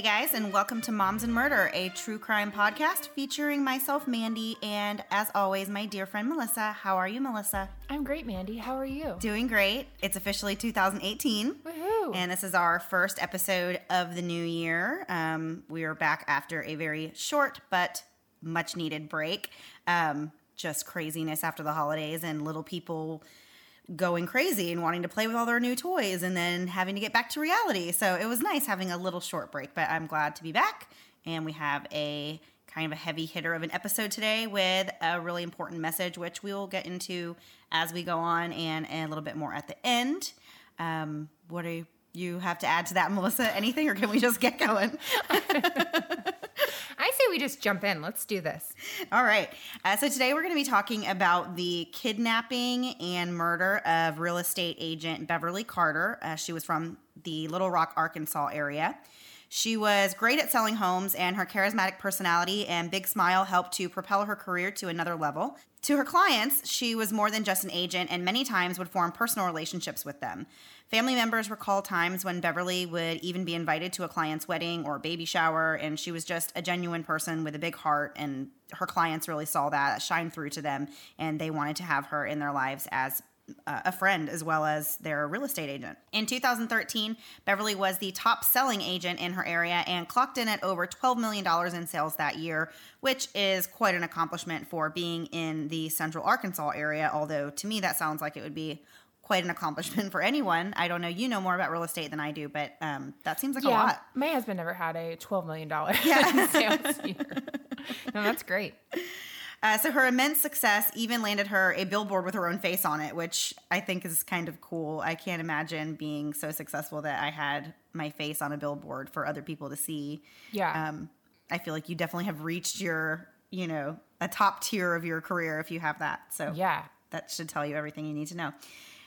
Hey guys, and welcome to Moms and Murder, a true crime podcast featuring myself, Mandy, and as always, my dear friend Melissa. How are you, Melissa? I'm great, Mandy. How are you? Doing great. It's officially 2018. Woohoo! And this is our first episode of the new year. Um, we are back after a very short but much needed break. Um, just craziness after the holidays and little people going crazy and wanting to play with all their new toys and then having to get back to reality. So it was nice having a little short break, but I'm glad to be back. And we have a kind of a heavy hitter of an episode today with a really important message, which we will get into as we go on and, and a little bit more at the end. Um, what do you have to add to that, Melissa? Anything, or can we just get going? I say we just jump in. Let's do this. All right. Uh, so today we're going to be talking about the kidnapping and murder of real estate agent Beverly Carter. Uh, she was from the Little Rock, Arkansas area. She was great at selling homes, and her charismatic personality and big smile helped to propel her career to another level. To her clients, she was more than just an agent and many times would form personal relationships with them. Family members recall times when Beverly would even be invited to a client's wedding or baby shower, and she was just a genuine person with a big heart. And her clients really saw that shine through to them, and they wanted to have her in their lives as uh, a friend as well as their real estate agent. In 2013, Beverly was the top selling agent in her area and clocked in at over $12 million in sales that year, which is quite an accomplishment for being in the central Arkansas area. Although to me, that sounds like it would be quite an accomplishment for anyone. I don't know. You know more about real estate than I do, but um, that seems like a yeah, lot. my husband never had a $12 million Yeah. sales year. No, that's great. Uh, so her immense success even landed her a billboard with her own face on it, which I think is kind of cool. I can't imagine being so successful that I had my face on a billboard for other people to see. Yeah. Um, I feel like you definitely have reached your, you know, a top tier of your career if you have that. So yeah. that should tell you everything you need to know.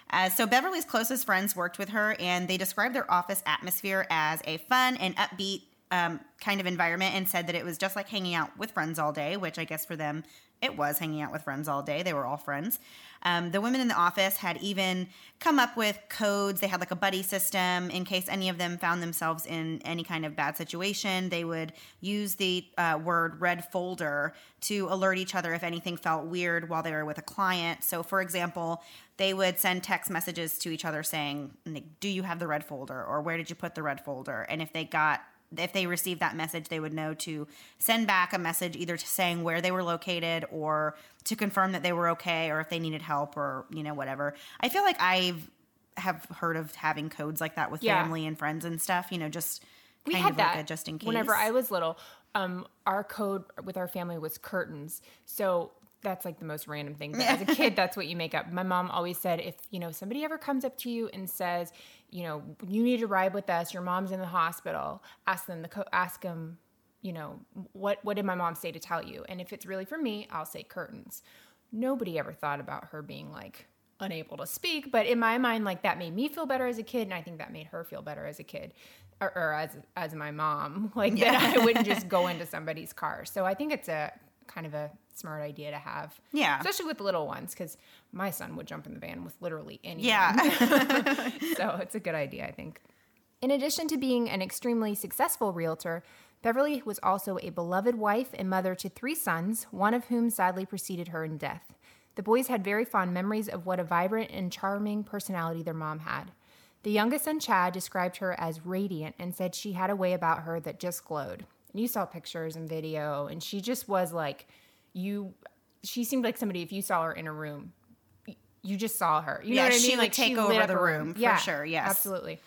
Uh, so Beverly's closest friends worked with her, and they described their office atmosphere as a fun and upbeat um, kind of environment, and said that it was just like hanging out with friends all day, which I guess for them it was hanging out with friends all day. They were all friends. Um, the women in the office had even come up with codes. They had like a buddy system in case any of them found themselves in any kind of bad situation. They would use the uh, word red folder to alert each other if anything felt weird while they were with a client. So, for example, they would send text messages to each other saying, Do you have the red folder? Or where did you put the red folder? And if they got if they received that message, they would know to send back a message either to saying where they were located or to confirm that they were okay or if they needed help or, you know, whatever. I feel like I've have heard of having codes like that with Yeah. family and friends and stuff, you know, just we kind had of that like a just in case. Whenever I was little, um, our code with our family was curtains. So that's like the most random thing. But as a kid, that's what you make up. My mom always said, if you know somebody ever comes up to you and says, you know, you need to ride with us, your mom's in the hospital, ask them the co- ask them, you know, what what did my mom say to tell you? And if it's really for me, I'll say curtains. Nobody ever thought about her being like unable to speak, but in my mind, like that made me feel better as a kid, and I think that made her feel better as a kid, or, or as as my mom, like that I wouldn't just go into somebody's car. So I think it's a kind of a smart idea to have, Yeah. especially with the little ones, because my son would jump in the van with literally anyone. yeah. so it's a good idea, I think. In addition to being an extremely successful realtor, Beverly was also a beloved wife and mother to three sons, one of whom sadly preceded her in death. The boys had very fond memories of what a vibrant and charming personality their mom had. The youngest son, Chad, described her as radiant and said she had a way about her that just glowed. And you saw pictures and video, and she just was like, you, she seemed like somebody, if you saw her in a room, you just saw her. You know Yeah, what I she mean? Like take over the a room, for sure, yes. absolutely.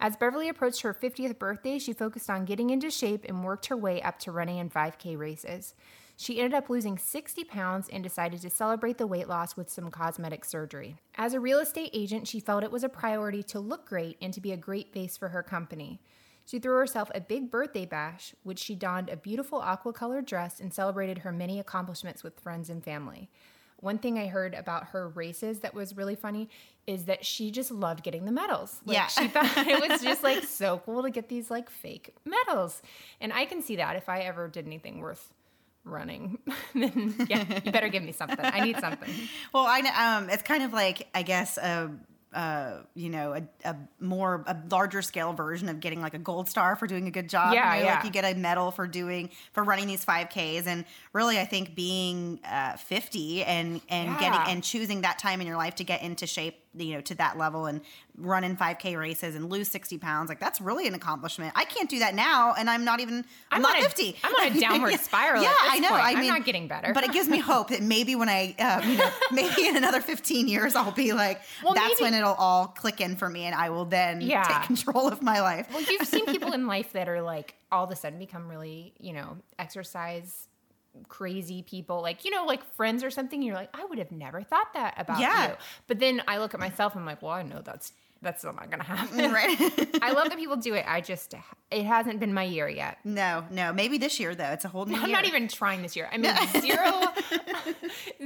As Beverly approached her 50th birthday, she focused on getting into shape and worked her way up to running in 5K races. She ended up losing 60 pounds and decided to celebrate the weight loss with some cosmetic surgery. As a real estate agent, she felt it was a priority to look great and to be a great face for her company. She threw herself a big birthday bash, which she donned a beautiful aqua colored dress and celebrated her many accomplishments with friends and family. One thing I heard about her races that was really funny is that she just loved getting the medals. Like, Yeah. she thought it was just like so cool to get these like fake medals. And I can see that if I ever did anything worth running, then yeah, you better give me something. I need something. Well, I um, it's kind of like I guess a, uh, you know, a, a more a larger scale version of getting like a gold star for doing a good job. Yeah, you know, yeah. Like you get a medal for doing for running these five Ks, and really, I think being uh, fifty and and Yeah. getting and choosing that time in your life to get into shape, you know, to that level and run in five K races and lose sixty pounds, like that's really an accomplishment. I can't do that now, and I'm not even I'm, I'm not a- fifty. I'm on a downward spiral Yeah, at this I know. point. I I'm mean, not getting better. but it gives me hope that maybe when I, um, you know, maybe in another 15 years, I'll be like, Well, that's maybe- when it'll all click in for me and I will then Yeah. take control of my life. Well, you've seen people in life that are like all of a sudden become really, you know, exercise crazy people, like, you know, like friends or something. You're like, I would have never thought that about Yeah. you. But then I look at myself, I'm like, well, I know that's that's not gonna happen. right? I love that people do it. I just it hasn't been my year yet. no, no, maybe this year though. It's a whole new I'm year. not even trying this year. I mean, zero,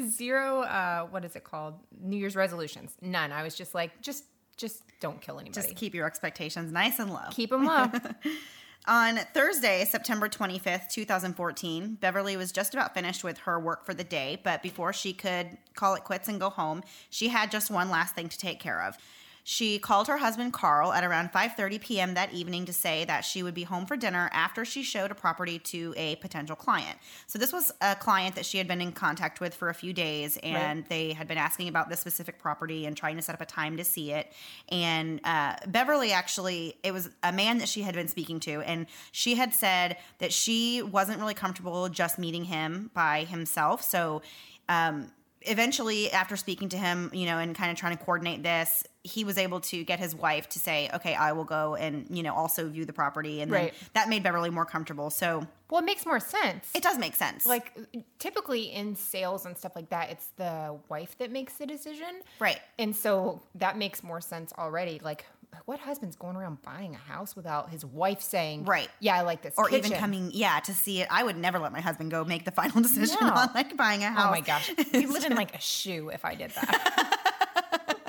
zero. Uh, what is it called? New Year's resolutions. None. I was just like, just, just don't kill anybody. Just keep your expectations nice and low. keep them low. On Thursday, September 25th, 2014, Beverly was just about finished with her work for the day, but before she could call it quits and go home, she had just one last thing to take care of. She called her husband Carl at around 5:30 p.m. that evening to say that she would be home for dinner after she showed a property to a potential client. So this was a client that she had been in contact with for a few days and they had been asking about this specific property and trying to set up a time to see it. And uh, Beverly actually, it was a man that she had been speaking to, and she had said that she wasn't really comfortable just meeting him by himself. So um, eventually, after speaking to him, you know, and kind of trying to coordinate this, he was able to get his wife to say, "Okay, I will go and you know also view the property," and then Right. that made Beverly more comfortable. So well, it makes more sense. it does make sense, like typically in sales and stuff like that, it's the wife that makes the decision. right. And so that makes more sense already. Like, what husband's going around buying a house without his wife saying, Right. Yeah, I like this. Or even coming, yeah, to see it. I would never let my husband go make the final decision No. on like buying a house. Oh my gosh, we live in like a shoe if I did that.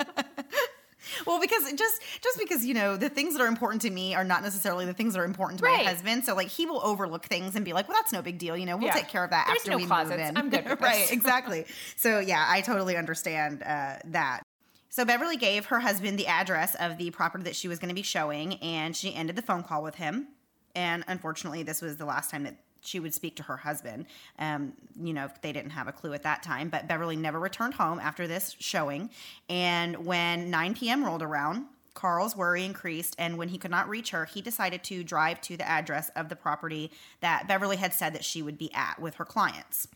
well, because just just because you know the things that are important to me are not necessarily the things that are important to Right. my husband. So like he will overlook things and be like, "Well, that's no big deal. You know, we'll Yeah. take care of that There's after no we closets. move in." I'm good right? Exactly. So yeah, I totally understand uh, that. So Beverly gave her husband the address of the property that she was going to be showing, and she ended the phone call with him. And unfortunately, this was the last time that she would speak to her husband. Um, you know, they didn't have a clue at that time, but Beverly never returned home after this showing. And when 9 p.m. rolled around, Carl's worry increased, and when he could not reach her, he decided to drive to the address of the property that Beverly had said that she would be at with her clients.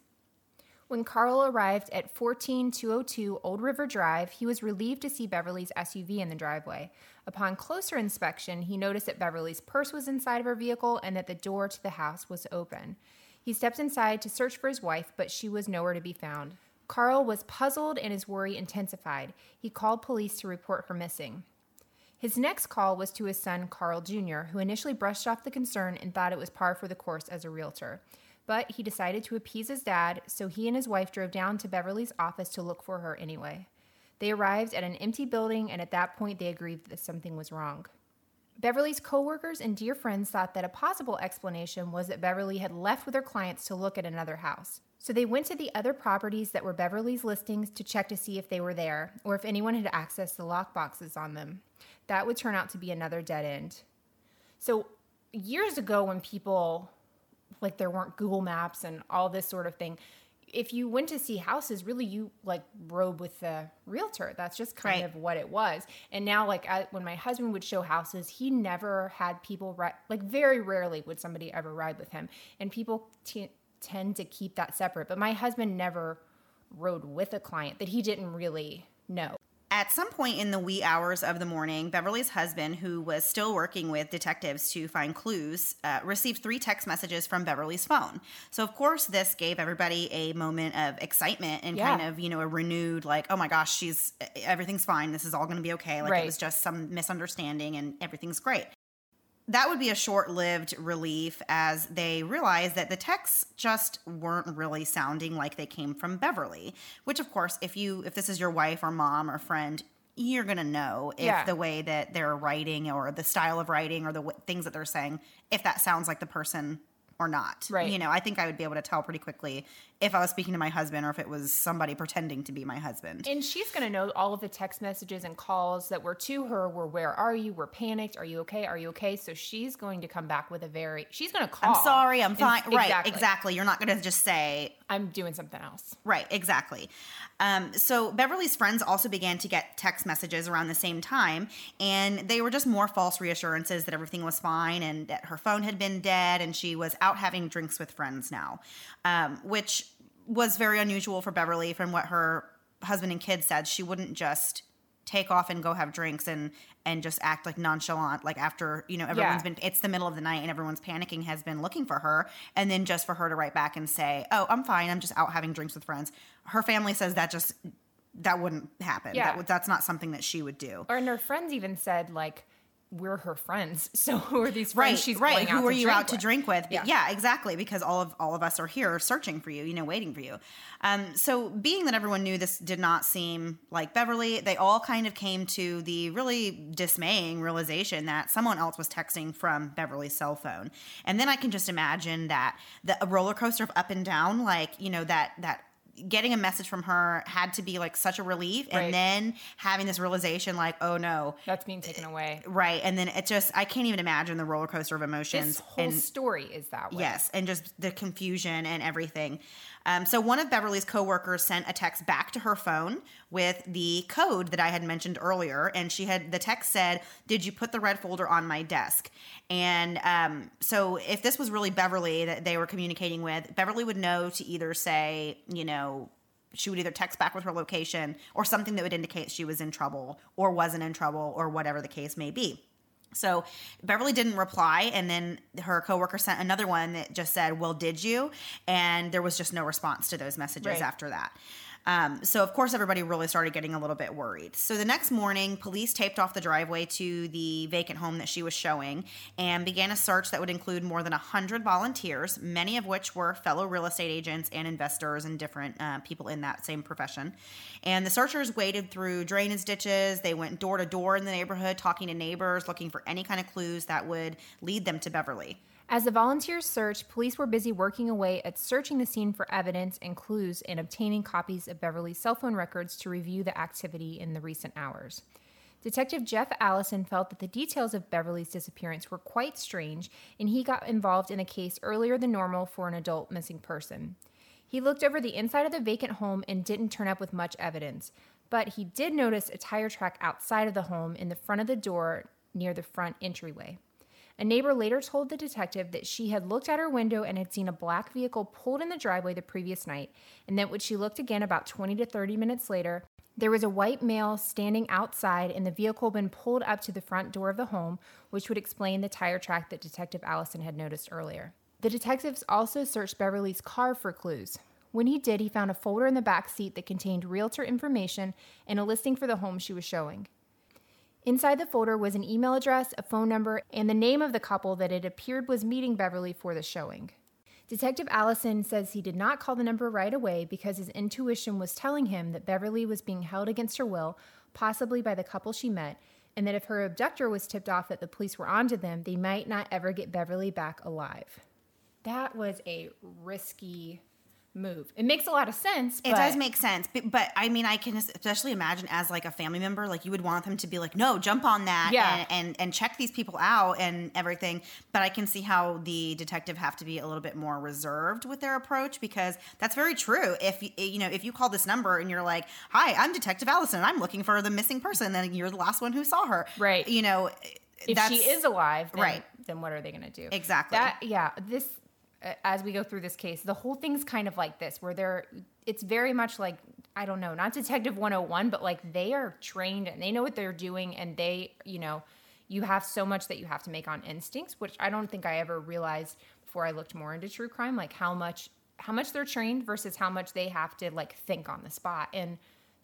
When Carl arrived at 14202 Old River Drive, he was relieved to see Beverly's SUV in the driveway. Upon closer inspection, he noticed that Beverly's purse was inside of her vehicle and that the door to the house was open. He stepped inside to search for his wife, but she was nowhere to be found. Carl was puzzled and his worry intensified. He called police to report her missing. His next call was to his son, Carl Jr., who initially brushed off the concern and thought it was par for the course as a realtor. But he decided to appease his dad, so he and his wife drove down to Beverly's office to look for her anyway. They arrived at an empty building, and at that point, they agreed that something was wrong. Beverly's coworkers and dear friends thought that a possible explanation was that Beverly had left with her clients to look at another house. So they went to the other properties that were Beverly's listings to check to see if they were there or if anyone had accessed the lockboxes on them. That would turn out to be another dead end. So years ago when people like there weren't Google Maps and all this sort of thing, if you went to see houses, really you like rode with the realtor. That's just kind Right. of what it was. And now, like I, when my husband would show houses, he never had people ride. Like very rarely would somebody ever ride with him, and people t- tend to keep that separate. But my husband never rode with a client that he didn't really know. At some point in the wee hours of the morning, Beverly's husband, who was still working with detectives to find clues, uh, received three text messages from Beverly's phone. So, of course, this gave everybody a moment of excitement and Yeah. kind of, you know, a renewed, like, oh my gosh, she's everything's fine. This is all going to be okay. Like, it was just some misunderstanding and everything's great. That would be a short lived relief as they realized that the texts just weren't really sounding like they came from Beverly. Which, of course, if you if this is your wife or mom or friend, you're gonna know if Yeah. the way that they're writing or the style of writing or the w- things that they're saying, if that sounds like the person or not. Right. You know, I think I would be able to tell pretty quickly if I was speaking to my husband or if it was somebody pretending to be my husband. And she's going to know all of the text messages and calls that were to her were where are you? We're panicked. Are you okay? Are you okay? So she's going to come back with a very she's going to call. I'm sorry, I'm And- fine. Right, exactly. exactly. You're not gonna just say, I'm doing something else. Right, exactly. Um, so Beverly's friends also began to get text messages around the same time, and they were just more false reassurances that everything was fine and that her phone had been dead and she was out having drinks with friends now, um, which was very unusual for Beverly from what her husband and kids said. She wouldn't just take off and go have drinks and and just act like nonchalant like after you know everyone's Yeah. been it's the middle of the night and everyone's panicking has been looking for her and then just for her to write back and say oh i'm fine i'm just out having drinks with friends her family says that just that wouldn't happen Yeah. that, that's not something that she would do Or and her friends even said like we're her friends. So who are these right friends she's right going out who are you out to drink with Yeah. Yeah exactly because all of all of us are here searching for you you know waiting for you um, so being that everyone knew this did not seem like beverly they all kind of came to the really dismaying realization that someone else was texting from beverly's cell phone and then i can just imagine that the a roller coaster of up and down like you know that that getting a message from her had to be like such a relief Right. and then having this realization like oh no That's being taken away. Uh, right and then it just i can't even imagine the roller coaster of emotions This whole and story is that way. yes and just the confusion and everything um, so one of beverly's coworkers sent a text back to her phone with the code that i had mentioned earlier and she had the text said did you put the red folder on my desk and um, so if this was really beverly that they were communicating with beverly would know to either say you know she would either text back with her location or something that would indicate she was in trouble or wasn't in trouble or whatever the case may be. So Beverly didn't reply, and then her coworker sent another one that just said, "Well, did you?" And there was just no response to those messages Right. after that. Um, so, of course, everybody really started getting a little bit worried. So, the next morning, police taped off the driveway to the vacant home that she was showing and began a search that would include more than 100 volunteers, many of which were fellow real estate agents and investors and different uh, people in that same profession. And the searchers waded through drainage ditches. They went door to door in the neighborhood, talking to neighbors, looking for any kind of clues that would lead them to Beverly. As the volunteers searched, police were busy working away at searching the scene for evidence and clues and obtaining copies of Beverly's cell phone records to review the activity in the recent hours. Detective Jeff Allison felt that the details of Beverly's disappearance were quite strange, and he got involved in a case earlier than normal for an adult missing person. He looked over the inside of the vacant home and didn't turn up with much evidence, but he did notice a tire track outside of the home in the front of the door near the front entryway. A neighbor later told the detective that she had looked out her window and had seen a black vehicle pulled in the driveway the previous night, and that when she looked again about 20 to 30 minutes later, there was a white male standing outside and the vehicle had been pulled up to the front door of the home, which would explain the tire track that Detective Allison had noticed earlier. The detectives also searched Beverly's car for clues. When he did, he found a folder in the back seat that contained realtor information and a listing for the home she was showing. Inside the folder was an email address, a phone number, and the name of the couple that it appeared was meeting Beverly for the showing. Detective Allison says he did not call the number right away because his intuition was telling him that Beverly was being held against her will, possibly by the couple she met, and that if her abductor was tipped off that the police were onto them, they might not ever get Beverly back alive. That was a risky move. It makes a lot of sense. It does make sense, but, but, I mean, I can especially imagine as like a family member, like you would want them to be like, no, jump on that, yeah. and, and and check these people out and everything. But I can see how the detective have to be a little bit more reserved with their approach because that's very true. If you know, if you call this number and you're like, hi, I'm Detective Allison, I'm looking for the missing person, then you're the last one who saw her, right? You know, if she is alive, then, right? Then what are they going to do? Exactly. That yeah. This Uh, as we go through this case, the whole thing's kind of like this, where they're, it's very much like, I don't know, not Detective 101, but like they are trained and they know what they're doing and they, you know, you have so much that you have to make on instincts, which I don't think I ever realized before I looked more into true crime, like how much, how much they're trained versus how much they have to like think on the spot. And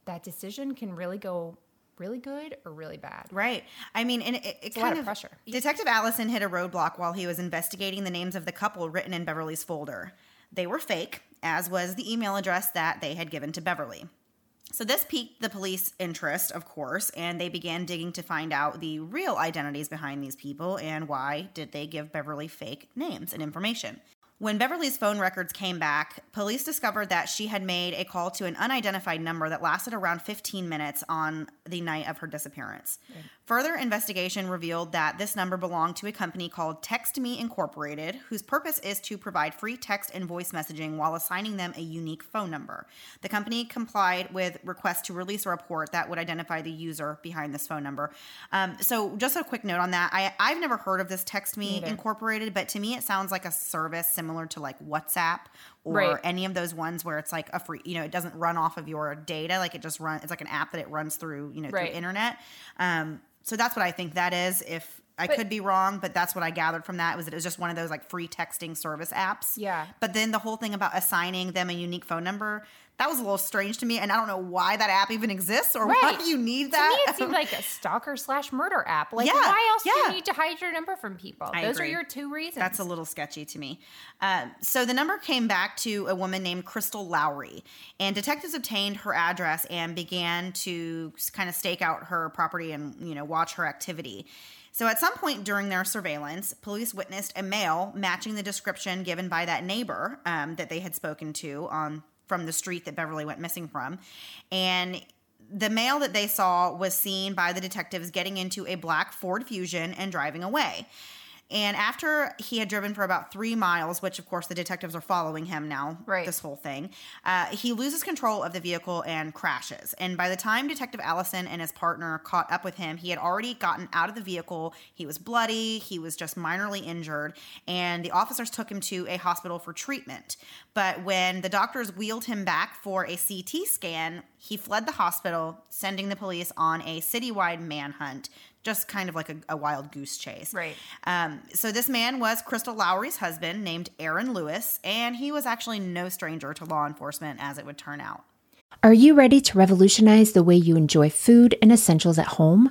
that decision can really go really good or really bad. Right. I mean, and it, it it's kind a lot of, pressure. Detective Allison hit a roadblock while he was investigating the names of the couple written in Beverly's folder. They were fake, as was the email address that they had given to Beverly. So this piqued the police interest, of course, and they began digging to find out the real identities behind these people and why did they give Beverly fake names and information. When Beverly's phone records came back, police discovered that she had made a call to an unidentified number that lasted around 15 minutes on the night of her disappearance. Further investigation revealed that this number belonged to a company called Text Me Incorporated, whose purpose is to provide free text and voice messaging while assigning them a unique phone number. The company complied with requests to release a report that would identify the user behind this phone number. Um, so, just a quick note on that I, I've never heard of this Text Me Incorporated, but to me, it sounds like a service similar to like WhatsApp or Right. any of those ones where it's like a free, you know, it doesn't run off of your data. Like it just run, it's like an app that it runs through, you know, Right. through internet. Um, so that's what I think that is. If I But- could be wrong, but that's what I gathered from that was that it was just one of those like free texting service apps. Yeah. But then the whole thing about assigning them a unique phone number, that was a little strange to me. And I don't know why that app even exists or why you need that. To me, it seemed like a stalker slash murder app. Like, Yeah, why else do you need to hide your number from people? I Those agree. are your two reasons. That's a little sketchy to me. Um, so the number came back to a woman named Crystal Lowery, and detectives obtained her address and began to kind of stake out her property and you know watch her activity. So at some point during their surveillance, police witnessed a male matching the description given by that neighbor um, that they had spoken to on from the street that Beverly went missing from, and the male that they saw was seen by the detectives getting into a black Ford Fusion and driving away. And after he had driven for about three miles, which of course the detectives are following him now, Right. this whole thing, uh, he loses control of the vehicle and crashes. And by the time Detective Allison and his partner caught up with him, he had already gotten out of the vehicle. He was bloody, he was just minorly injured, and the officers took him to a hospital for treatment. But when the doctors wheeled him back for a CT scan, he fled the hospital, sending the police on a citywide manhunt. Just kind of like a, a wild goose chase. Right. Um, so this man was Crystal Lowery's husband, named Arron Lewis, and he was actually no stranger to law enforcement, as it would turn out. Are you ready to revolutionize the way you enjoy food and essentials at home?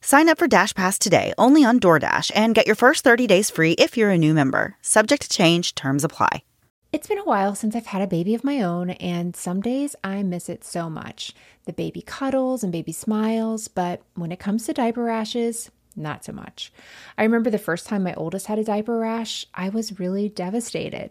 Sign up for Dash Pass today only on DoorDash and get your first 30 days free if you're a new member. Subject to change, terms apply. It's been a while since I've had a baby of my own, and some days I miss it so much. The baby cuddles and baby smiles, but when it comes to diaper rashes, not so much. I remember the first time my oldest had a diaper rash, I was really devastated.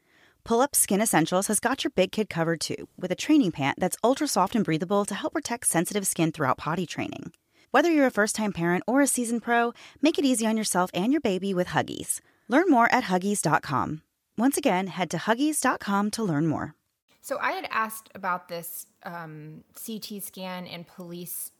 Pull Up Skin Essentials has got your big kid covered too, with a training pant that's ultra soft and breathable to help protect sensitive skin throughout potty training. Whether you're a first time parent or a seasoned pro, make it easy on yourself and your baby with Huggies. Learn more at Huggies.com. Once again, head to Huggies.com to learn more. So I had asked about this um, CT scan and police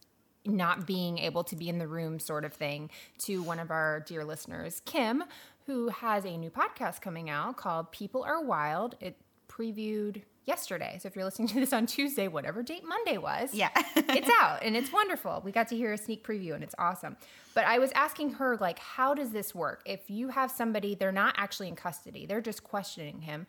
not being able to be in the room sort of thing to one of our dear listeners, Kim, who has a new podcast coming out called People Are Wild. It previewed yesterday. So if you're listening to this on Tuesday, whatever date Monday was, Yeah. it's out and it's wonderful. We got to hear a sneak preview and it's awesome. But I was asking her like how does this work? If you have somebody they're not actually in custody, they're just questioning him,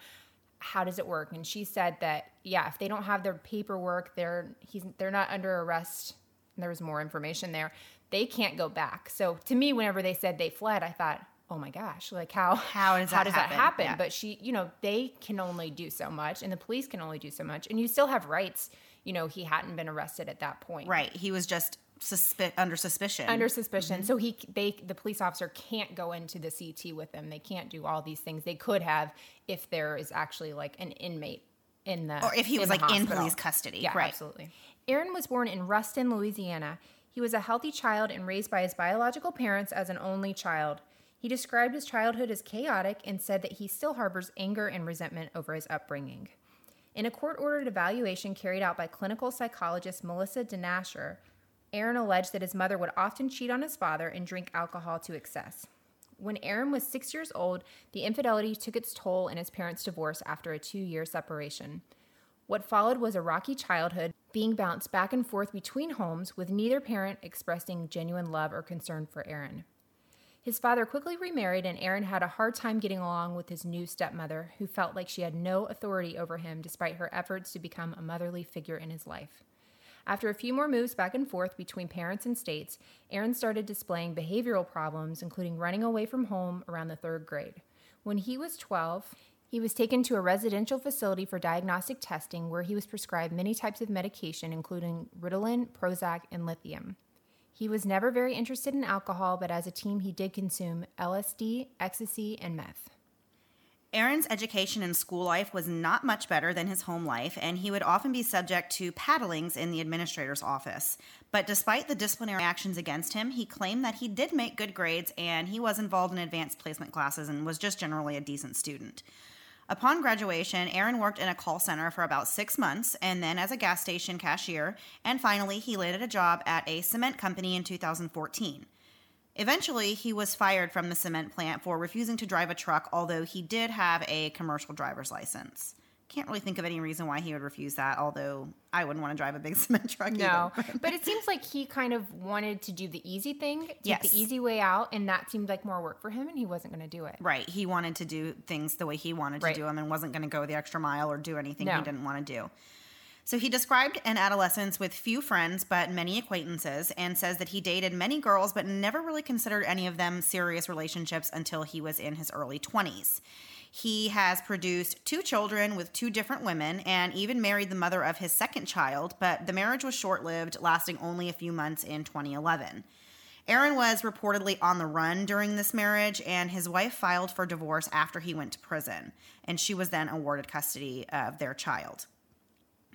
how does it work? And she said that yeah, if they don't have their paperwork, they're he's they're not under arrest. And there was more information there. They can't go back. So to me whenever they said they fled, I thought oh my gosh, like how How does how that does happen? that happen? Yeah. But she, you know, they can only do so much, and the police can only do so much, and you still have rights. You know, he hadn't been arrested at that point, Right. He was just suspi- under suspicion. Under suspicion, Mm-hmm. so he, they, the police officer can't go into the CT with them. They can't do all these things they could have if there is actually like an inmate in the or if he was like in police custody. Yeah, right. absolutely. Arron was born in Ruston, Louisiana. He was a healthy child and raised by his biological parents as an only child. He described his childhood as chaotic and said that he still harbors anger and resentment over his upbringing. In a court ordered evaluation carried out by clinical psychologist Melissa DeNasher, Arron alleged that his mother would often cheat on his father and drink alcohol to excess. When Arron was six years old, the infidelity took its toll in his parents' divorce after a two year separation. What followed was a rocky childhood, being bounced back and forth between homes, with neither parent expressing genuine love or concern for Arron. His father quickly remarried, and Arron had a hard time getting along with his new stepmother, who felt like she had no authority over him despite her efforts to become a motherly figure in his life. After a few more moves back and forth between parents and states, Arron started displaying behavioral problems, including running away from home around the third grade. When he was 12, He was taken to a residential facility for diagnostic testing where he was prescribed many types of medication, including Ritalin, Prozac, and lithium. He was never very interested in alcohol, but as a teen, he did consume LSD, ecstasy, and meth. Arron's education and school life was not much better than his home life, and he would often be subject to paddlings in the administrator's office. But despite the disciplinary actions against him, he claimed that he did make good grades and he was involved in advanced placement classes and was just generally a decent student. Upon graduation, Arron worked in a call center for about six months and then as a gas station cashier, and finally, he landed a job at a cement company in 2014. Eventually, he was fired from the cement plant for refusing to drive a truck, although he did have a commercial driver's license. Can't really think of any reason why he would refuse that, although I wouldn't want to drive a big cement truck No, either. but it seems like he kind of wanted to do the easy thing, take Yes. the easy way out, and that seemed like more work for him, and he wasn't going to do it. Right. He wanted to do things the way he wanted to Right. do them and wasn't going to go the extra mile or do anything No. he didn't want to do. So he described an adolescence with few friends but many acquaintances and says that he dated many girls but never really considered any of them serious relationships until he was in his early 20s. He has produced two children with two different women and even married the mother of his second child, but the marriage was short lived, lasting only a few months in 2011. Arron was reportedly on the run during this marriage, and his wife filed for divorce after he went to prison, and she was then awarded custody of their child.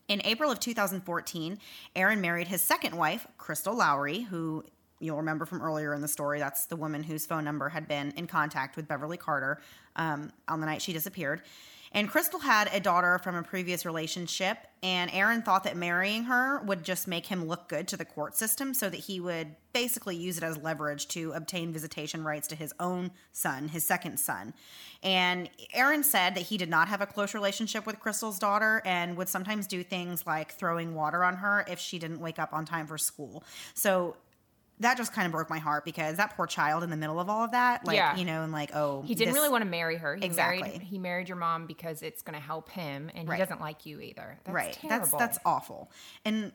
In April of 2014, Arron married his second wife, Crystal Lowery, who you'll remember from earlier in the story. That's the woman whose phone number had been in contact with Beverly Carter um, on the night she disappeared. And Crystal had a daughter from a previous relationship, and Arron thought that marrying her would just make him look good to the court system so that he would basically use it as leverage to obtain visitation rights to his own son, his second son. And Arron said that he did not have a close relationship with Crystal's daughter and would sometimes do things like throwing water on her if she didn't wake up on time for school. So that just kind of broke my heart because that poor child in the middle of all of that, like, Yeah. you know, and like, oh, He didn't this- really want to marry her. He Exactly. Married, he married your mom because it's going to help him, and Right. he doesn't like you either. That's right. Terrible. That's that's awful. And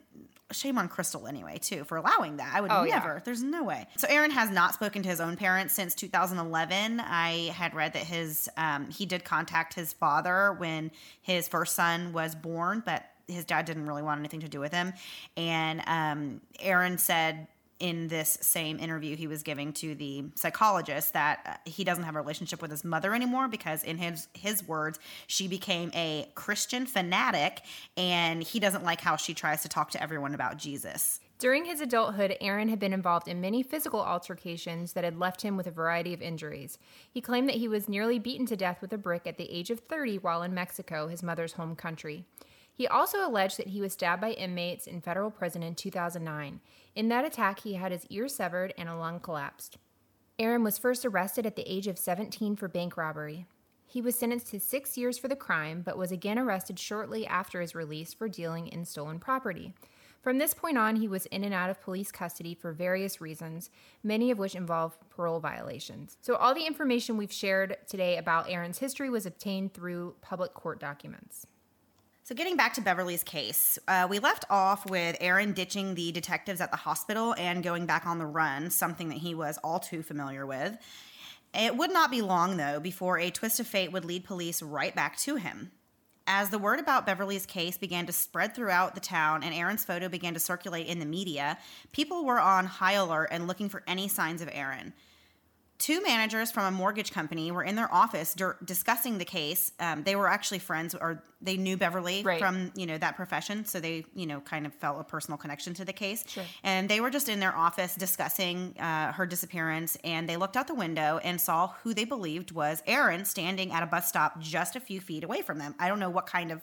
shame on Crystal anyway, too, for allowing that. I would Oh, yeah. never. There's no way. So Arron has not spoken to his own parents since 2011. I had read that his um, he did contact his father when his first son was born, but his dad didn't really want anything to do with him. And um, Arron said in this same interview he was giving to the psychologist that uh, he doesn't have a relationship with his mother anymore because in his his words she became a Christian fanatic and he doesn't like how she tries to talk to everyone about Jesus. During his adulthood, Arron had been involved in many physical altercations that had left him with a variety of injuries. He claimed that he was nearly beaten to death with a brick at the age of 30 while in Mexico, his mother's home country. He also alleged that he was stabbed by inmates in federal prison in 2009. In that attack, he had his ear severed and a lung collapsed. Arron was first arrested at the age of 17 for bank robbery. He was sentenced to six years for the crime, but was again arrested shortly after his release for dealing in stolen property. From this point on, he was in and out of police custody for various reasons, many of which involve parole violations. So, all the information we've shared today about Arron's history was obtained through public court documents. So, getting back to Beverly's case, uh, we left off with Arron ditching the detectives at the hospital and going back on the run, something that he was all too familiar with. It would not be long, though, before a twist of fate would lead police right back to him. As the word about Beverly's case began to spread throughout the town and Arron's photo began to circulate in the media, people were on high alert and looking for any signs of Arron. Two managers from a mortgage company were in their office dur- discussing the case. Um, they were actually friends, or they knew Beverly Right. from you know that profession, so they you know kind of felt a personal connection to the case. Sure. And they were just in their office discussing uh, her disappearance, and they looked out the window and saw who they believed was Arron standing at a bus stop just a few feet away from them. I don't know what kind of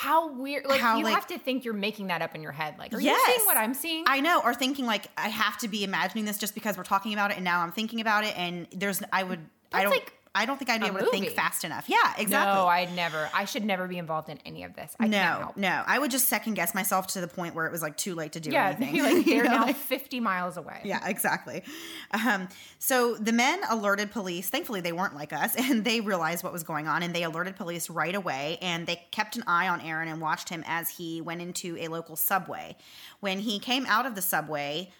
How weird. Like, How, you like- have to think you're making that up in your head. Like, are Yes. you seeing what I'm seeing? I know, or thinking like I have to be imagining this just because we're talking about it, and now I'm thinking about it, and there's I would I don't like I don't think I'd be able to think fast enough. Yeah, exactly. No, I'd never. I should never be involved in any of this. I can't no, no. I would just second guess myself to the point where it was like too late to do Yeah, anything. you're like they're now like- 50 miles away. yeah, exactly. Um, so the men alerted police. Thankfully, they weren't like us, and they realized what was going on, and they alerted police right away. And they kept an eye on Arron and watched him as he went into a local subway. When he came out of the subway,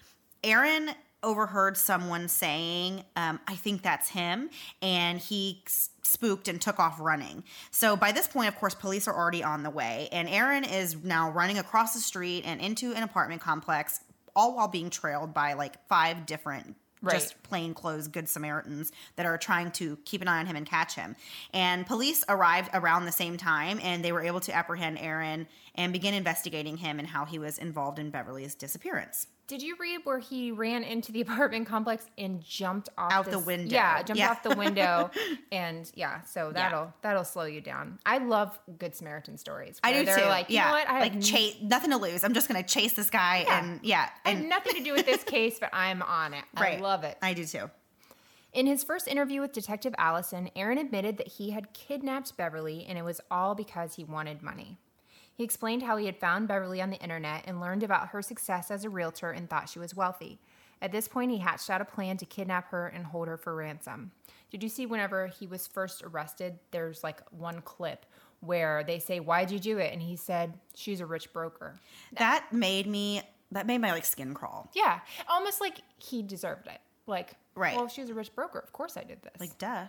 Arron overheard someone saying, um, I think that's him. And he spooked and took off running. So by this point, of course, police are already on the way. And Arron is now running across the street and into an apartment complex, all while being trailed by like five different. Right. Just plain clothes good Samaritans that are trying to keep an eye on him and catch him. And police arrived around the same time and they were able to apprehend Arron and begin investigating him and how he was involved in Beverly's disappearance. Did you read where he ran into the apartment complex and jumped off Out the window. Yeah, jumped Yeah. off the window, and yeah, so that'll that'll slow you down. I love good Samaritan stories. I do they're too. Like, you yeah, know what? I like n- chase nothing to lose. I'm just gonna chase this guy Yeah. and yeah, I have and nothing to do with this case, but I'm on it. right. I love it. I do too. In his first interview with Detective Allison, Arron admitted that he had kidnapped Beverly and it was all because he wanted money. He explained how he had found Beverly on the internet and learned about her success as a realtor and thought she was wealthy. At this point, he hatched out a plan to kidnap her and hold her for ransom. Did you see whenever he was first arrested, there's like one clip where they say, Why'd you do it? And he said, She's a rich broker. That made me. That made my like skin crawl. Yeah, almost like he deserved it. Like, Right. well, she was a rich broker. Of course I did this. Like duh.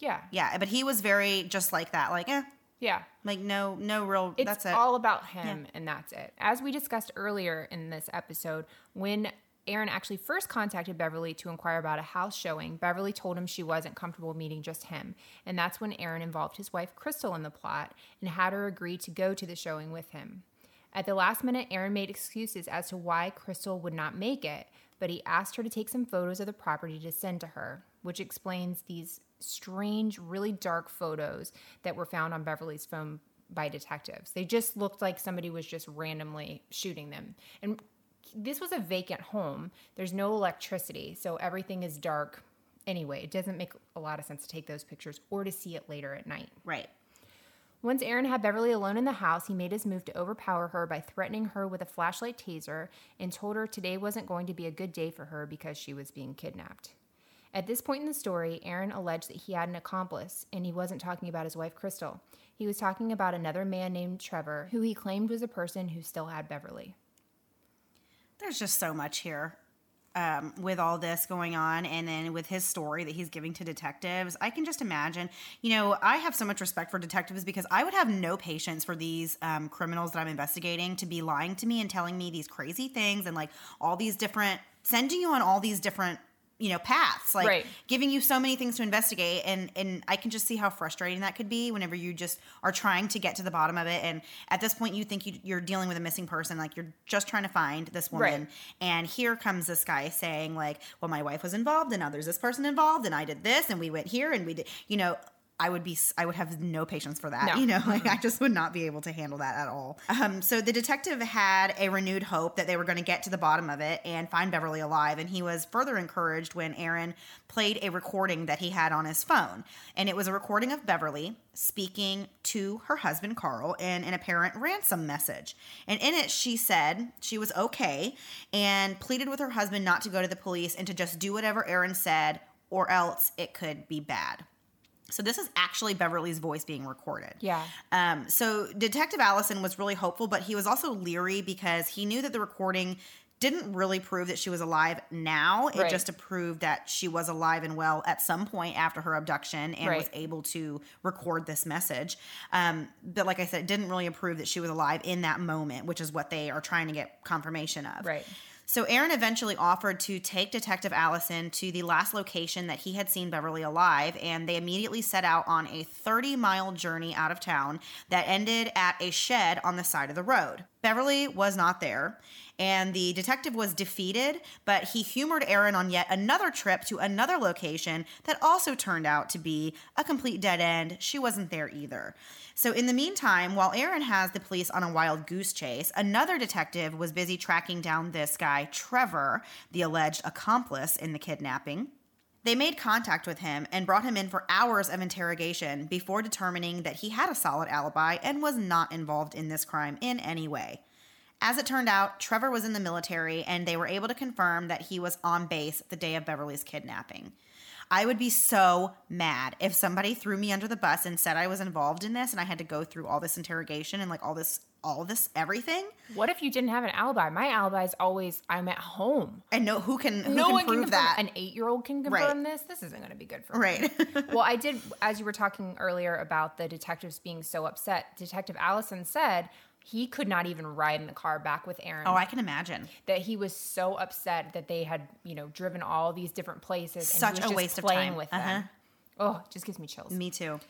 yeah. Yeah, but he was very just like that. Like eh, Yeah. like no, no real. It's that's it. all about him and that's it. As we discussed earlier in this episode, when Arron actually first contacted Beverly to inquire about a house showing, Beverly told him she wasn't comfortable meeting just him. And that's when Arron involved his wife Crystal in the plot and had her agree to go to the showing with him. At the last minute, Arron made excuses as to why Crystal would not make it, but he asked her to take some photos of the property to send to her, which explains these strange, really dark photos that were found on Beverly's phone by detectives. They just looked like somebody was just randomly shooting them. And this was a vacant home. There's no electricity, so everything is dark anyway. It doesn't make a lot of sense to take those pictures or to see it later at night. right. Once Arron had Beverly alone in the house, he made his move to overpower her by threatening her with a flashlight taser and told her today wasn't going to be a good day for her because she was being kidnapped. At this point in the story, Arron alleged that he had an accomplice, and he wasn't talking about his wife, Crystal. He was talking about another man named Trevor, who he claimed was a person who still had Beverly. There's just so much here. Um, with all this going on, and then with his story that he's giving to detectives, I can just imagine. You know, I have so much respect for detectives because I would have no patience for these um, criminals that I'm investigating to be lying to me and telling me these crazy things and like all these different, sending you on all these different, you know, paths, like Right. giving you so many things to investigate. And and I can just see how frustrating that could be whenever you just are trying to get to the bottom of it. And at this point, you think you, you're dealing with a missing person, like you're just trying to find this woman. Right. And here comes this guy saying, like, well, my wife was involved, and now there's this person involved, and I did this, and we went here, and we did, you know. I would be, I would have no patience for that. No. You know, like I just would not be able to handle that at all. Um, so the detective had a renewed hope that they were going to get to the bottom of it and find Beverly alive. And he was further encouraged when Arron played a recording that he had on his phone. And it was a recording of Beverly speaking to her husband, Carl, in an apparent ransom message. And in it, she said she was okay and pleaded with her husband not to go to the police and to just do whatever Arron said, or else it could be bad. So this is actually Beverly's voice being recorded. Yeah. Um, so Detective Allison was really hopeful, but he was also leery because he knew that the recording didn't really prove that she was alive now. It Right. just proved that she was alive and well at some point after her abduction and was able to record this message. Um, but like I said, it didn't really prove that she was alive in that moment, which is what they are trying to get confirmation of. Right. So Arron eventually offered to take Detective Allison to the last location that he had seen Beverly alive, and they immediately set out on a 30 mile journey out of town that ended at a shed on the side of the road. Beverly was not there, and the detective was defeated, but he humored Arron on yet another trip to another location that also turned out to be a complete dead end. She wasn't there either. So, in the meantime, while Arron has the police on a wild goose chase, another detective was busy tracking down this guy, Trevor, the alleged accomplice in the kidnapping. They made contact with him and brought him in for hours of interrogation before determining that he had a solid alibi and was not involved in this crime in any way. As it turned out, Trevor was in the military and they were able to confirm that he was on base the day of Beverly's kidnapping. I would be so mad if somebody threw me under the bus and said I was involved in this and I had to go through all this interrogation and like all this all this everything What if you didn't have an alibi? My alibi is always I'm at home. and no who can who no can one prove can that An eight year old can Right. confirm this. This isn't going to be good for me. right well, I did, as you were talking earlier about the detectives being so upset, Detective Allison said he could not even ride in the car back with Arron. oh i can imagine that he was so upset that they had, you know, driven all these different places. And Such a just waste of time. with Uh-huh. them. Oh, just gives me chills. me too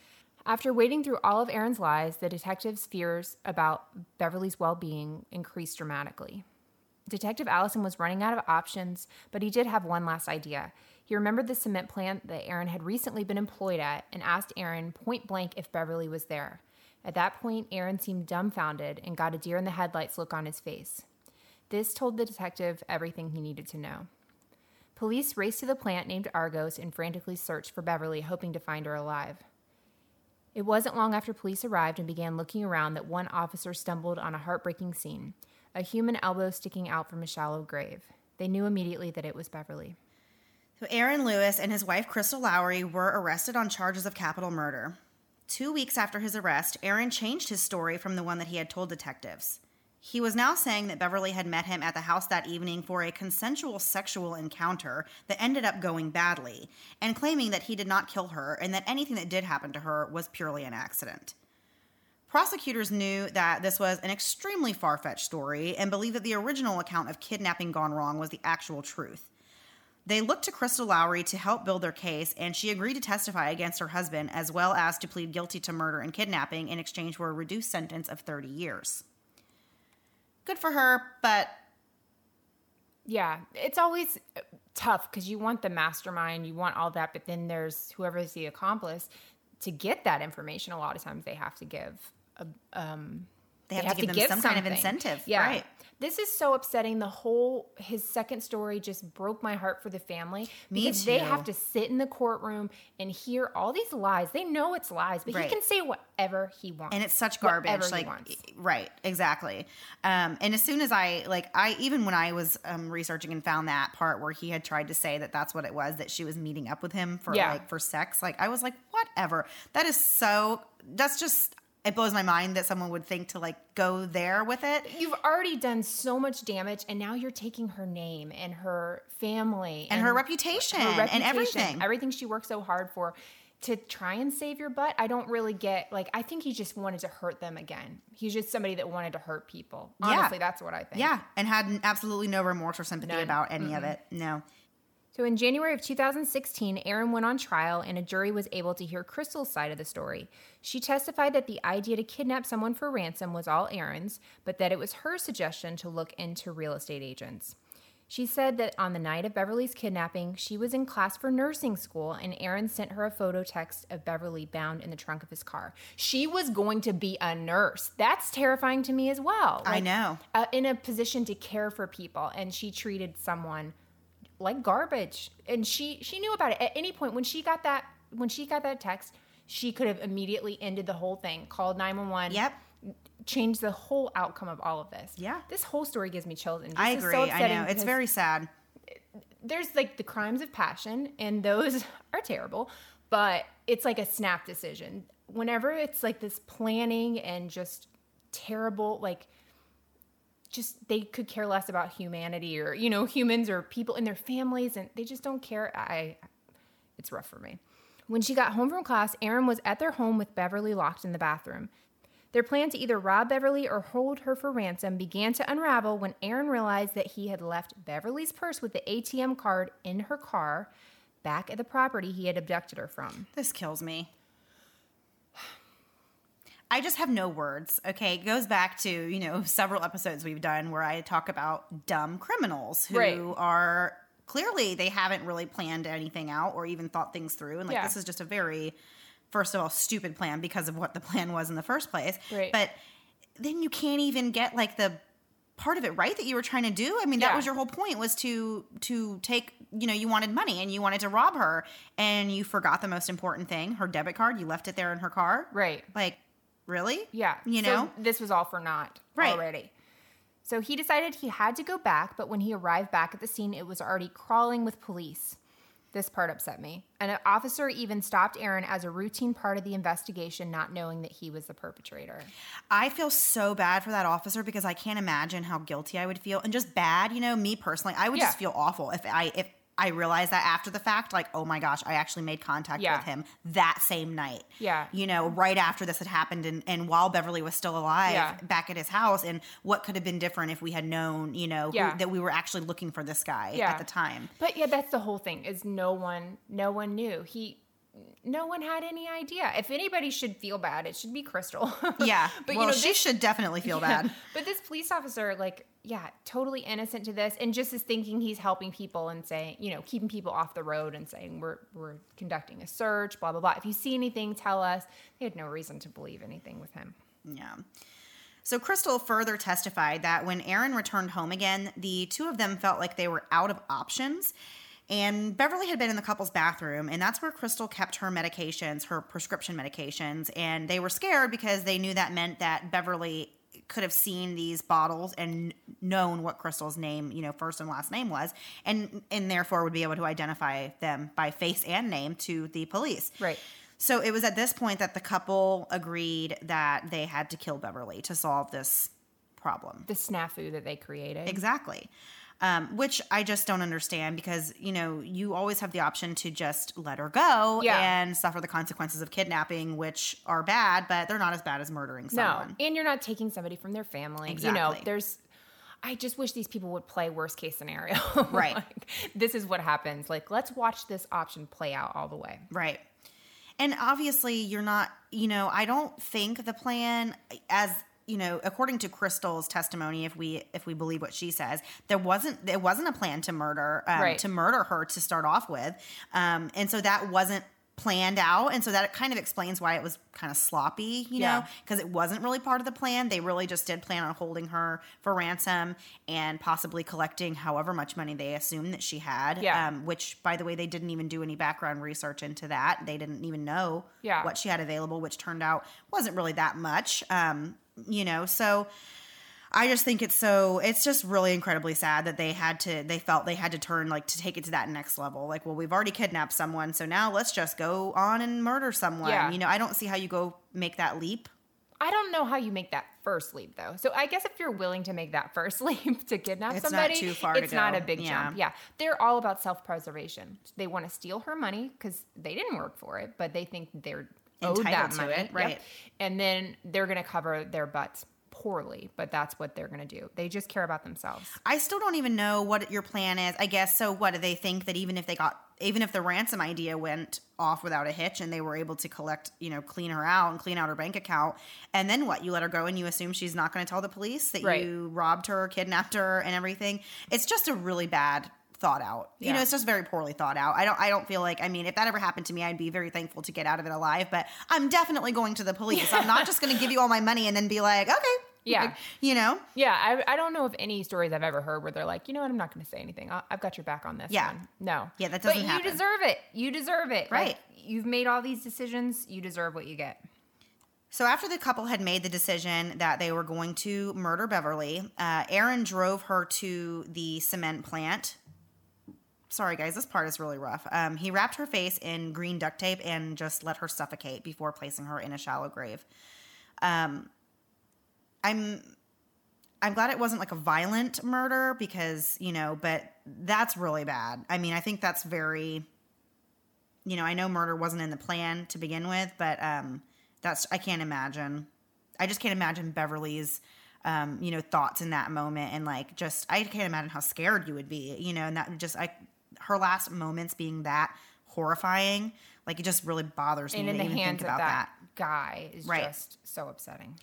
After wading through all of Arron's lies, the detective's fears about Beverly's well being increased dramatically. Detective Allison was running out of options, but he did have one last idea. He remembered the cement plant that Arron had recently been employed at and asked Arron point blank if Beverly was there. At that point, Arron seemed dumbfounded and got a deer in the headlights look on his face. This told the detective everything he needed to know. Police raced to the plant named Argos and frantically searched for Beverly, hoping to find her alive. It wasn't long after police arrived and began looking around that one officer stumbled on a heartbreaking scene a human elbow sticking out from a shallow grave. They knew immediately that it was Beverly. So Arron Lewis and his wife Crystal Lowery were arrested on charges of capital murder. Two weeks after his arrest, Arron changed his story from the one that he had told detectives. He was now saying that Beverly had met him at the house that evening for a consensual sexual encounter that ended up going badly, and claiming that he did not kill her and that anything that did happen to her was purely an accident. Prosecutors knew that this was an extremely far fetched story and believed that the original account of kidnapping gone wrong was the actual truth. They looked to Crystal Lowery to help build their case, and she agreed to testify against her husband as well as to plead guilty to murder and kidnapping in exchange for a reduced sentence of 30 years. Good for her, but Yeah, it's always tough because you want the mastermind, you want all that, but then there's whoever's the accomplice. To get that information, a lot of times they have to give a um, they have, to give them some kind of incentive. Yeah. Right. This is so upsetting. The whole his second story just broke my heart for the family Me because they have to sit in the courtroom and hear all these lies. They know it's lies, but Right. he can say whatever he wants. and it's such garbage like right exactly um, and as soon as i like i even when i was um, researching and found that part where he had tried to say that that's what it was that she was meeting up with him for Yeah. like for sex like i was like whatever that is so that's just it blows my mind that someone would think to like go there with it You've already done so much damage, and now you're taking her name and her family and her reputation, her and everything everything she worked so hard for to try and save your butt. I don't really get like I think he just wanted to hurt them again. He's just somebody that wanted to hurt people. Yeah. Honestly, that's what I think. yeah and had absolutely no remorse or sympathy None. about any of it no So in January of 2016, Arron went on trial and a jury was able to hear Crystal's side of the story. She testified that the idea to kidnap someone for ransom was all Arron's, but that it was her suggestion to look into real estate agents. She said that on the night of Beverly's kidnapping, she was in class for nursing school and Arron sent her a photo text of Beverly bound in the trunk of his car. She was going to be a nurse. That's terrifying to me as well. I know. uh, in a position to care for people and she treated someone like garbage. And she she knew about it. At any point when she got that when she got that text she could have immediately ended the whole thing called 911 Yep. changed the whole outcome of all of this. Yeah. this whole story gives me chills and i agree so i know. It's very sad. there's like the crimes of passion and those are terrible but it's like a snap decision. Whenever it's like this planning and just terrible like just they could care less about humanity or you know humans or people in their families and they just don't care. I it's rough for me. When she got home from class arron was at their home with beverly locked in the bathroom. Their plan to either rob beverly or hold her for ransom began to unravel when arron realized that he had left beverly's purse with the atm card in her car back at the property he had abducted her from. This kills me. I just have no words. Okay, it goes back to, you know, several episodes we've done where I talk about dumb criminals who Right. are clearly they haven't really planned anything out or even thought things through. And like Yeah. this is just a very first of all stupid plan because of what the plan was in the first place. Right. But then you can't even get like the part of it right that you were trying to do. I mean, that Yeah. was your whole point was to to take, you know, you wanted money and you wanted to rob her and you forgot the most important thing, her debit card. You left it there in her car. right Like, really? Yeah. You so know? this was all for naught Right. already. So he decided he had to go back, but when he arrived back at the scene, it was already crawling with police. This part upset me. And an officer even stopped Arron as a routine part of the investigation, not knowing that he was the perpetrator. I feel so bad for that officer because I can't imagine how guilty I would feel and just bad, you know, me personally. I would Yeah. just feel awful if I if I realized that after the fact, like, oh my gosh, I actually made contact Yeah. with him that same night. Yeah. You know, right after this had happened and, and while Beverly was still alive Yeah. back at his house. And what could have been different if we had known, you know, who- that we were actually looking for this guy Yeah. at the time. But yeah, that's the whole thing. Is no one, no one knew he. No one had any idea. If anybody should feel bad, it should be Crystal. Yeah. but well, you know, she this- should definitely feel bad. But this police officer, like, yeah, totally innocent to this, and just is thinking he's helping people and saying, you know, keeping people off the road and saying we're we're conducting a search, blah blah blah. If you see anything, tell us. They had no reason to believe anything with him. Yeah. So Crystal further testified that when Aaron returned home again, the two of them felt like they were out of options. And Beverly had been in the couple's bathroom, and that's where Crystal kept her medications, her prescription medications. And they were scared because they knew that meant that Beverly could have seen these bottles and known what Crystal's name, you know, first and last name was, and and therefore would be able to identify them by face and name to the police. Right. So it was at this point that the couple agreed that they had to kill Beverly to solve this problem. The snafu that they created. Exactly. Um, which I just don't understand because, you know, you always have the option to just let her go Yeah. and suffer the consequences of kidnapping, which are bad, but they're not as bad as murdering No, someone. and you're not taking somebody from their family. You Exactly. know, there's. I just wish these people would play worst case scenario. Right. Like, this is what happens. Like, let's watch this option play out all the way. Right. And obviously, you're not, you know, I don't think the plan, as you know, according to Crystal's testimony, if we if we believe what she says, there wasn't there wasn't a plan to murder um, Right. to murder her to start off with, um, and so that wasn't planned out, and so that kind of explains why it was kind of sloppy, you Yeah. know, because it wasn't really part of the plan. They really just did plan on holding her for ransom and possibly collecting however much money they assumed that she had. Yeah. Um, which, by the way, they didn't even do any background research into that. They didn't even know Yeah. what she had available, which turned out wasn't really that much. Um, you know, so I just think it's so it's just really incredibly sad that they had to they felt they had to turn like to take it to that next level. Like, well, we've already kidnapped someone, so now let's just go on and murder someone. Yeah. You know, I don't see how you go make that leap. I don't know how you make that first leap though. So I guess if you're willing to make that first leap to kidnap It's not somebody, too far to it's not go. a big Yeah. jump. Yeah, they're all about self-preservation. They want to steal her money because they didn't work for it, but they think they're Entitled that to money, it, Yep. right. And then they're going to cover their butts poorly, but that's what they're going to do. They just care about themselves. I still don't even know what your plan is. I guess so. What do they think that even if they got, even if the ransom idea went off without a hitch and they were able to collect, you know, clean her out and clean out her bank account, and then what? You let her go and you assume she's not going to tell the police that Right. you robbed her, kidnapped her, and everything. It's just a really bad thought out. You know, it's just very poorly thought out. I don't I don't feel like I mean, if that ever happened to me, I'd be very thankful to get out of it alive, but I'm definitely going to the police. I'm not just going to give you all my money and then be like, "Okay." Yeah. Like, you know? Yeah, I, I don't know of any stories I've ever heard where they're like, you know what, I'm not going to say anything. I, I've got your back on this Yeah. one. No. Yeah, that doesn't you happen. deserve it. You deserve it. Right. Like, you've made all these decisions. You deserve what you get. So after the couple had made the decision that they were going to murder Beverly, uh, Arron drove her to the cement plant. Sorry, guys, this part is really rough. Um, he wrapped her face in green duct tape and just let her suffocate before placing her in a shallow grave. Um, I'm I'm glad it wasn't like a violent murder because you know, but that's really bad. I mean, I think that's very you know, I know murder wasn't in the plan to begin with, but um, that's I can't imagine. I just can't imagine Beverly's, um, you know, thoughts in that moment, and like just I can't imagine how scared you would be, you know, and that just I her last moments being that horrifying, like it just really bothers me And to in the hands of that, that. guy is Right. just so upsetting.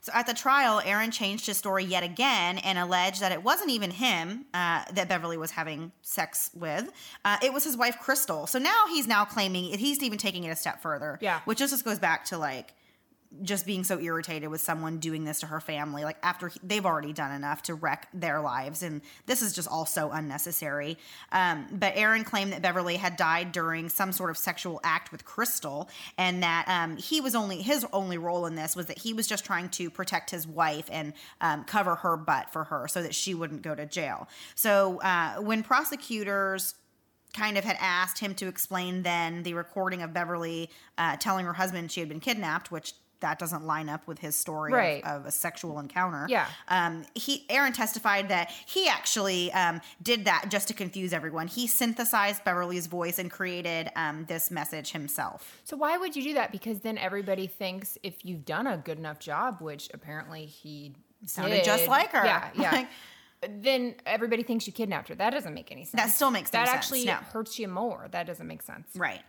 So at the trial, Arron changed his story yet again and alleged that it wasn't even him uh, that Beverly was having sex with. Uh, it was his wife, Crystal. So now he's now claiming, he's even taking it a step further. Yeah. Which just goes back to like, just being so irritated with someone doing this to her family, like after he, they've already done enough to wreck their lives, and this is just all so unnecessary. Um, but Arron claimed that Beverly had died during some sort of sexual act with Crystal, and that um, he was only his only role in this was that he was just trying to protect his wife and um, cover her butt for her so that she wouldn't go to jail. So uh, when prosecutors kind of had asked him to explain then the recording of Beverly uh, telling her husband she had been kidnapped, which that doesn't line up with his story Right. of, of a sexual encounter. Yeah. Um, he Arron testified that he actually um, did that just to confuse everyone. He synthesized Beverly's voice and created um, this message himself. So why would you do that? Because then everybody thinks if you've done a good enough job, which apparently he Sounded just like her. Yeah, yeah. Then everybody thinks you kidnapped her. That doesn't make any sense. That still makes no that sense, actually no. hurts you more. That doesn't make sense. Right.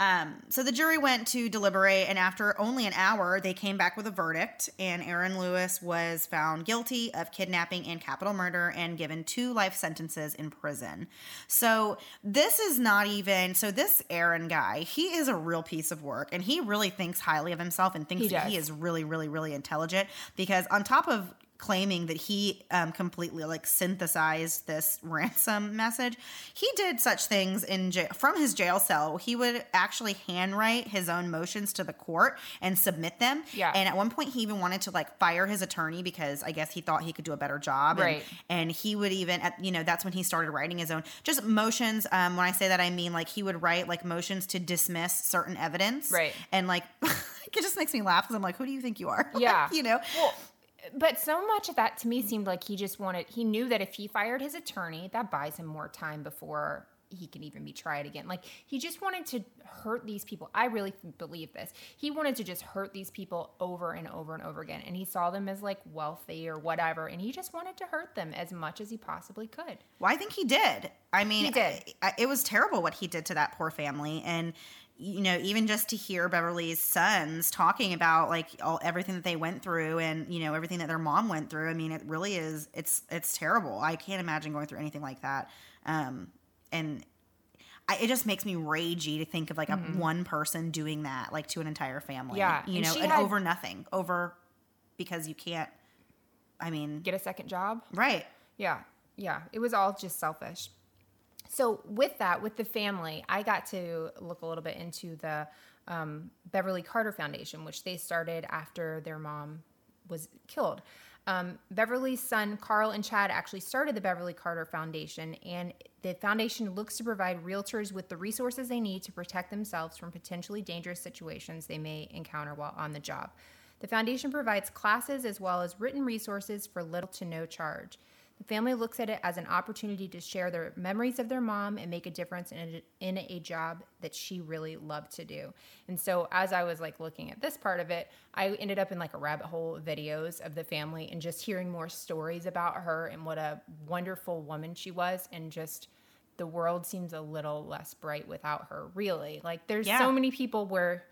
Um, so the jury went to deliberate, and after only an hour, they came back with a verdict. And Arron Lewis was found guilty of kidnapping and capital murder and given two life sentences in prison. So this is not even. So this Arron guy, he is a real piece of work, and he really thinks highly of himself and thinks He that he is really, really, really intelligent. Because on top of claiming that he um, completely like synthesized this ransom message he did such things in jail from his jail cell he would actually handwrite his own motions to the court and submit them Yeah. and at one point he even wanted to like fire his attorney because i guess he thought he could do a better job and, Right. and he would even at you know that's when he started writing his own just motions um, when i say that i mean like he would write like motions to dismiss certain evidence Right. and like it just makes me laugh because i'm like who do you think you are Yeah. you know Well, but so much of that to me seemed like he just wanted, he knew that if he fired his attorney, that buys him more time before he can even be tried again. Like he just wanted to hurt these people. I really believe this. He wanted to just hurt these people over and over and over again. And he saw them as like wealthy or whatever. And he just wanted to hurt them as much as he possibly could. Well, I think he did. I mean, He did. I- I- it was terrible what he did to that poor family, and you know, even just to hear Beverly's sons talking about like all everything that they went through, and you know, everything that their mom went through. I mean, it really is. It's it's terrible. I can't imagine going through anything like that. Um, and I, it just makes me ragey to think of like a one person doing that, like to an entire family. Yeah, you and know, and had- over nothing, over because you can't. I mean, Get a second job. right? Yeah, yeah. It was all just selfish. So with that, with the family, I got to look a little bit into the um, Beverly Carter Foundation, which they started after their mom was killed. Um, Beverly's son, Carl and Chad, actually started the Beverly Carter Foundation, and the foundation looks to provide realtors with the resources they need to protect themselves from potentially dangerous situations they may encounter while on the job. The foundation provides classes as well as written resources for little to no charge. The family looks at it as an opportunity to share their memories of their mom and make a difference in a, in a job that she really loved to do. And so, as I was like looking at this part of it, I ended up in like a rabbit hole of videos of the family and just hearing more stories about her and what a wonderful woman she was, and just the world seems a little less bright without her. Really, like there's Yeah. so many people where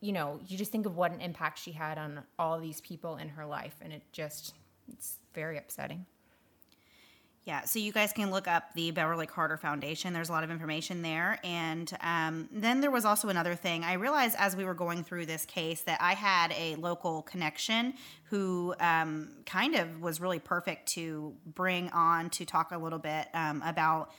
you know, you just think of what an impact she had on all these people in her life, and it just it's very upsetting. Yeah, so you guys can look up the Beverly Carter Foundation. There's a lot of information there. And um, then there was also another thing. I realized as we were going through this case that I had a local connection who um, kind of was really perfect to bring on to talk a little bit um, about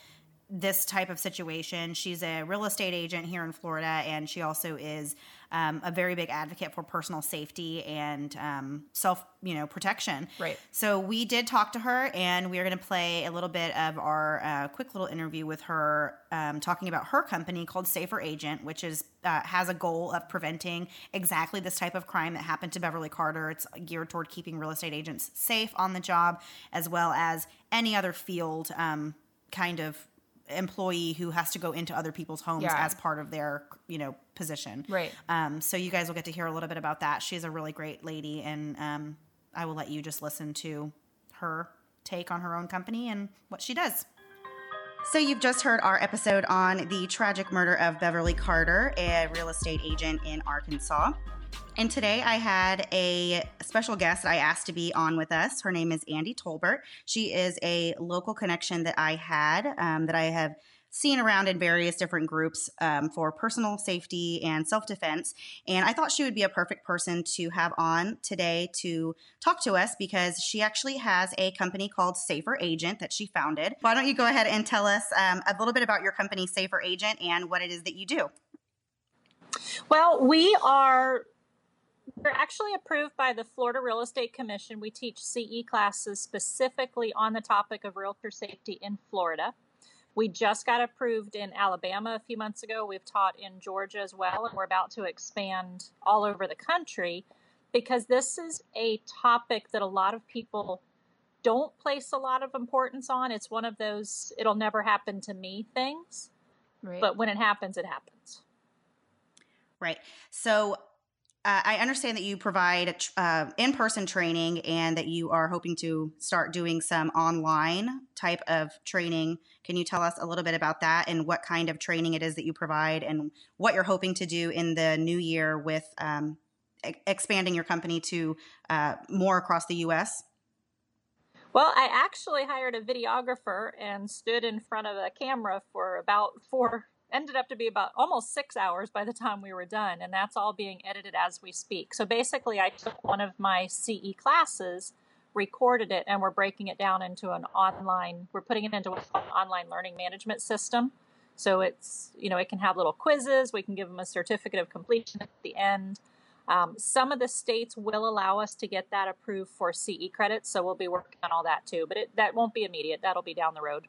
this type of situation. She's a real estate agent here in Florida, and she also is um, a very big advocate for personal safety and um, self, you know, protection. Right. So we did talk to her, and we are going to play a little bit of our uh, quick little interview with her, um, talking about her company called Safer Agent, which is uh, has a goal of preventing exactly this type of crime that happened to Beverly Carter. It's geared toward keeping real estate agents safe on the job, as well as any other field um, kind of employee who has to go into other people's homes Yeah. as part of their you know position Right. um, so you guys will get to hear a little bit about that she's a really great lady and um, i will let you just listen to her take on her own company and what she does so you've just heard our episode on the tragic murder of beverly carter a real estate agent in arkansas and today I had a special guest that I asked to be on with us. Her name is Andy Tolbert. She is a local connection that I had um, that I have seen around in various different groups um, for personal safety and self defense. And I thought she would be a perfect person to have on today to talk to us because she actually has a company called Safer Agent that she founded. Why don't you go ahead and tell us um, a little bit about your company, Safer Agent, and what it is that you do? Well, we are we're actually approved by the Florida Real Estate Commission. We teach CE classes specifically on the topic of realtor safety in Florida. We just got approved in Alabama a few months ago. We've taught in Georgia as well, and we're about to expand all over the country because this is a topic that a lot of people don't place a lot of importance on. It's one of those it'll never happen to me things. Right. But when it happens, it happens. Right. So uh, I understand that you provide uh, in person training and that you are hoping to start doing some online type of training. Can you tell us a little bit about that and what kind of training it is that you provide and what you're hoping to do in the new year with um, e- expanding your company to uh, more across the U.S.? Well, I actually hired a videographer and stood in front of a camera for about four ended up to be about almost six hours by the time we were done, and that's all being edited as we speak. So basically, I took one of my CE classes, recorded it, and we're breaking it down into an online. We're putting it into an online learning management system. So it's you know it can have little quizzes. We can give them a certificate of completion at the end. Um, some of the states will allow us to get that approved for CE credits, so we'll be working on all that too. But it, that won't be immediate. That'll be down the road.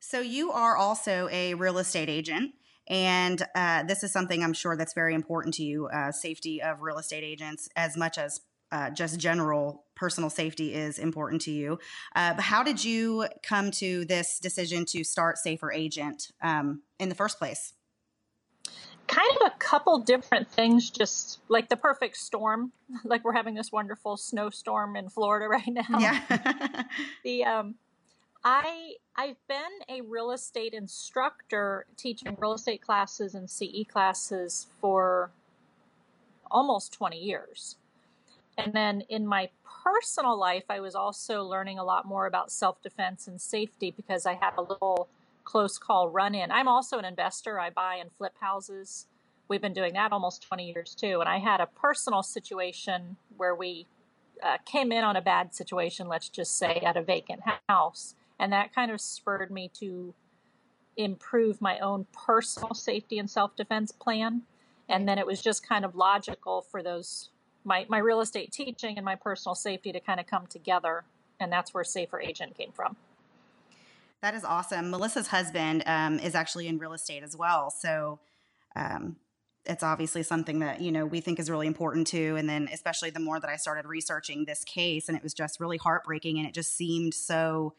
So you are also a real estate agent. And uh, this is something I'm sure that's very important to you uh, safety of real estate agents, as much as uh, just general personal safety is important to you. Uh, how did you come to this decision to start Safer Agent um, in the first place? Kind of a couple different things, just like the perfect storm. Like we're having this wonderful snowstorm in Florida right now. Yeah. the um, I I've been a real estate instructor teaching real estate classes and CE classes for almost 20 years. And then in my personal life, I was also learning a lot more about self defense and safety because I had a little close call run in. I'm also an investor, I buy and flip houses. We've been doing that almost 20 years too. And I had a personal situation where we uh, came in on a bad situation, let's just say, at a vacant house and that kind of spurred me to improve my own personal safety and self defense plan. And then it was just kind of logical for those my, my real estate teaching and my personal safety to kind of come together. And that's where Safer Agent came from. That is awesome. Melissa's husband um, is actually in real estate as well. So um, it's obviously something that, you know, we think is really important too. And then, especially the more that I started researching this case, and it was just really heartbreaking and it just seemed so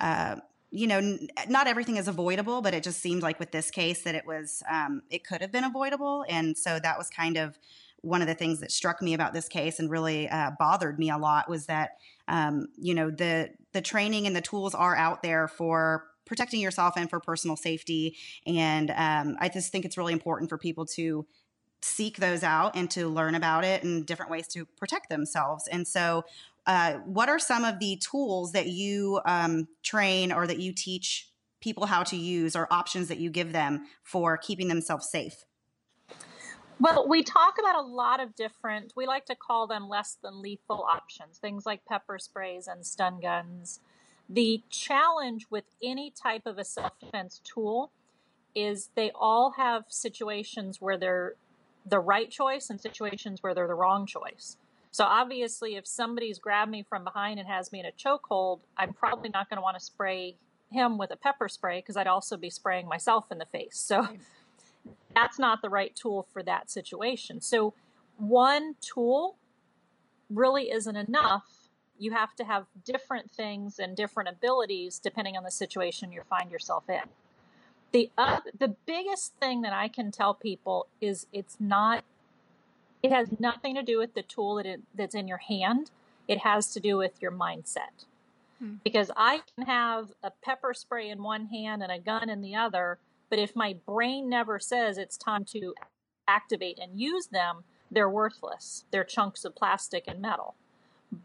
uh, you know, n- not everything is avoidable, but it just seemed like with this case that it was, um, it could have been avoidable. And so that was kind of one of the things that struck me about this case and really uh, bothered me a lot was that, um, you know, the, the training and the tools are out there for protecting yourself and for personal safety. And um, I just think it's really important for people to seek those out and to learn about it and different ways to protect themselves. And so, uh, what are some of the tools that you um, train or that you teach people how to use or options that you give them for keeping themselves safe? Well, we talk about a lot of different, we like to call them less than lethal options, things like pepper sprays and stun guns. The challenge with any type of a self defense tool is they all have situations where they're the right choice and situations where they're the wrong choice. So obviously, if somebody's grabbed me from behind and has me in a chokehold, I'm probably not going to want to spray him with a pepper spray because I'd also be spraying myself in the face. So that's not the right tool for that situation. So one tool really isn't enough. You have to have different things and different abilities depending on the situation you find yourself in. The uh, the biggest thing that I can tell people is it's not it has nothing to do with the tool that it, that's in your hand. It has to do with your mindset. Hmm. Because I can have a pepper spray in one hand and a gun in the other, but if my brain never says it's time to activate and use them, they're worthless. They're chunks of plastic and metal.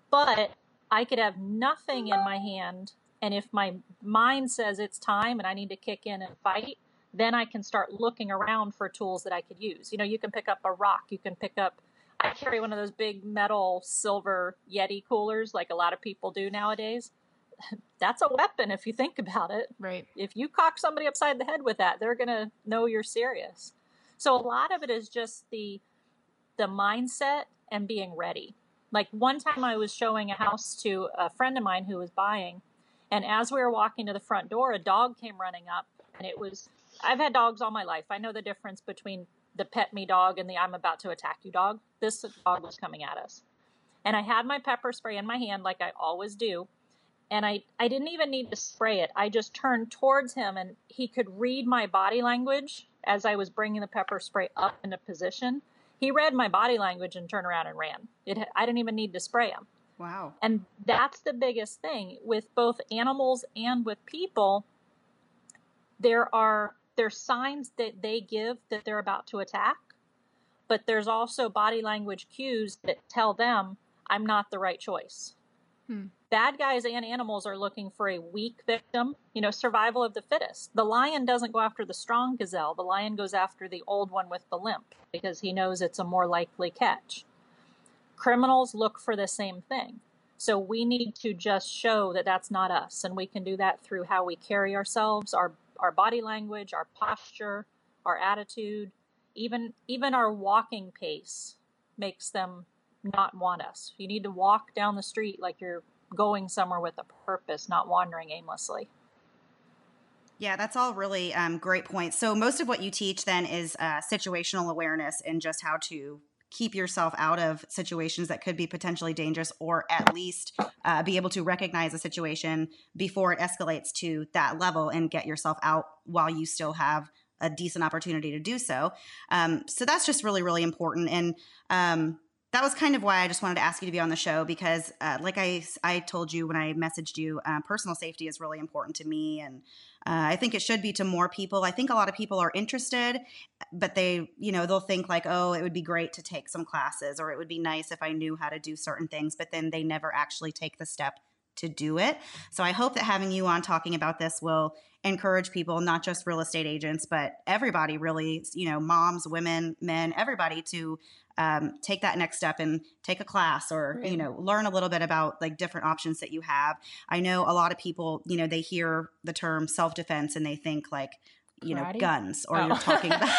But I could have nothing in my hand, and if my mind says it's time and I need to kick in and fight, then I can start looking around for tools that I could use. You know, you can pick up a rock, you can pick up I carry one of those big metal silver Yeti coolers like a lot of people do nowadays. That's a weapon if you think about it. Right. If you cock somebody upside the head with that, they're going to know you're serious. So a lot of it is just the the mindset and being ready. Like one time I was showing a house to a friend of mine who was buying And as we were walking to the front door, a dog came running up, and it was I've had dogs all my life. I know the difference between the pet me dog and the I'm about to attack you dog. This dog was coming at us. And I had my pepper spray in my hand like I always do. And I, I didn't even need to spray it. I just turned towards him and he could read my body language as I was bringing the pepper spray up into position. He read my body language and turned around and ran. It, I didn't even need to spray him. Wow. And that's the biggest thing with both animals and with people. There are there's signs that they give that they're about to attack, but there's also body language cues that tell them I'm not the right choice. Hmm. Bad guys and animals are looking for a weak victim, you know, survival of the fittest. The lion doesn't go after the strong gazelle, the lion goes after the old one with the limp because he knows it's a more likely catch. Criminals look for the same thing. So we need to just show that that's not us. And we can do that through how we carry ourselves, our our body language, our posture, our attitude, even even our walking pace makes them not want us. You need to walk down the street like you're going somewhere with a purpose, not wandering aimlessly. Yeah, that's all really um, great points. So most of what you teach then is uh, situational awareness and just how to keep yourself out of situations that could be potentially dangerous or at least uh, be able to recognize a situation before it escalates to that level and get yourself out while you still have a decent opportunity to do so. Um, so that's just really really important. And um, that was kind of why I just wanted to ask you to be on the show because, uh, like I, I told you when I messaged you, uh, personal safety is really important to me. And uh, I think it should be to more people. I think a lot of people are interested, but they, you know, they'll think like, oh, it would be great to take some classes or it would be nice if I knew how to do certain things, but then they never actually take the step to do it. So I hope that having you on talking about this will encourage people, not just real estate agents, but everybody really, you know, moms, women, men, everybody to um, take that next step and take a class or you know learn a little bit about like different options that you have. I know a lot of people you know they hear the term self-defense and they think like you karate? know guns or oh. you're talking about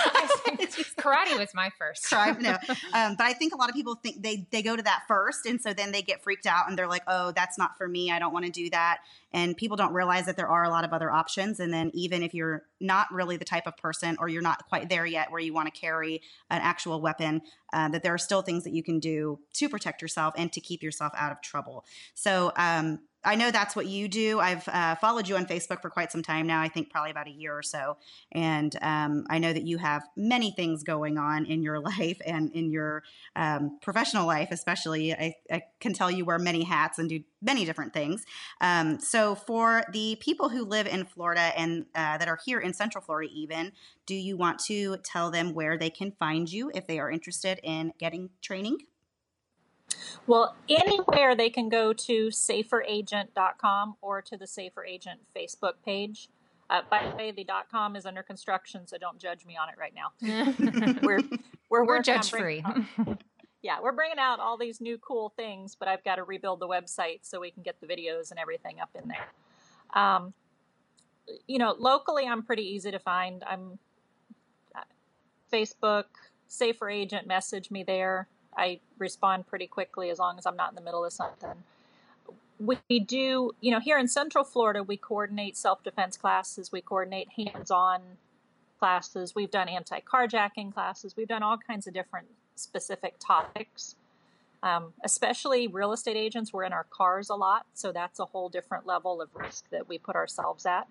karate was my first. Try no. Um, but i think a lot of people think they they go to that first and so then they get freaked out and they're like oh that's not for me. I don't want to do that and people don't realize that there are a lot of other options and then even if you're not really the type of person or you're not quite there yet where you want to carry an actual weapon uh, that there are still things that you can do to protect yourself and to keep yourself out of trouble so um, I know that's what you do. I've uh, followed you on Facebook for quite some time now. I think probably about a year or so, and um, I know that you have many things going on in your life and in your um, professional life, especially. I, I, can tell you wear many hats and do many different things. Um, so, for the people who live in Florida and uh, that are here in Central Florida, even, do you want to tell them where they can find you if they are interested in getting training? Well, anywhere they can go to saferagent.com or to the Safer Agent Facebook page. Uh, by the way, the dot .com is under construction, so don't judge me on it right now. we're we're, we're judge free. Yeah, we're bringing out all these new cool things, but I've got to rebuild the website so we can get the videos and everything up in there. Um, you know, locally, I'm pretty easy to find. I'm uh, Facebook, Safer Agent, message me there. I respond pretty quickly as long as I'm not in the middle of something. We do, you know, here in Central Florida, we coordinate self defense classes, we coordinate hands on classes, we've done anti carjacking classes, we've done all kinds of different specific topics. Um, especially real estate agents, we're in our cars a lot, so that's a whole different level of risk that we put ourselves at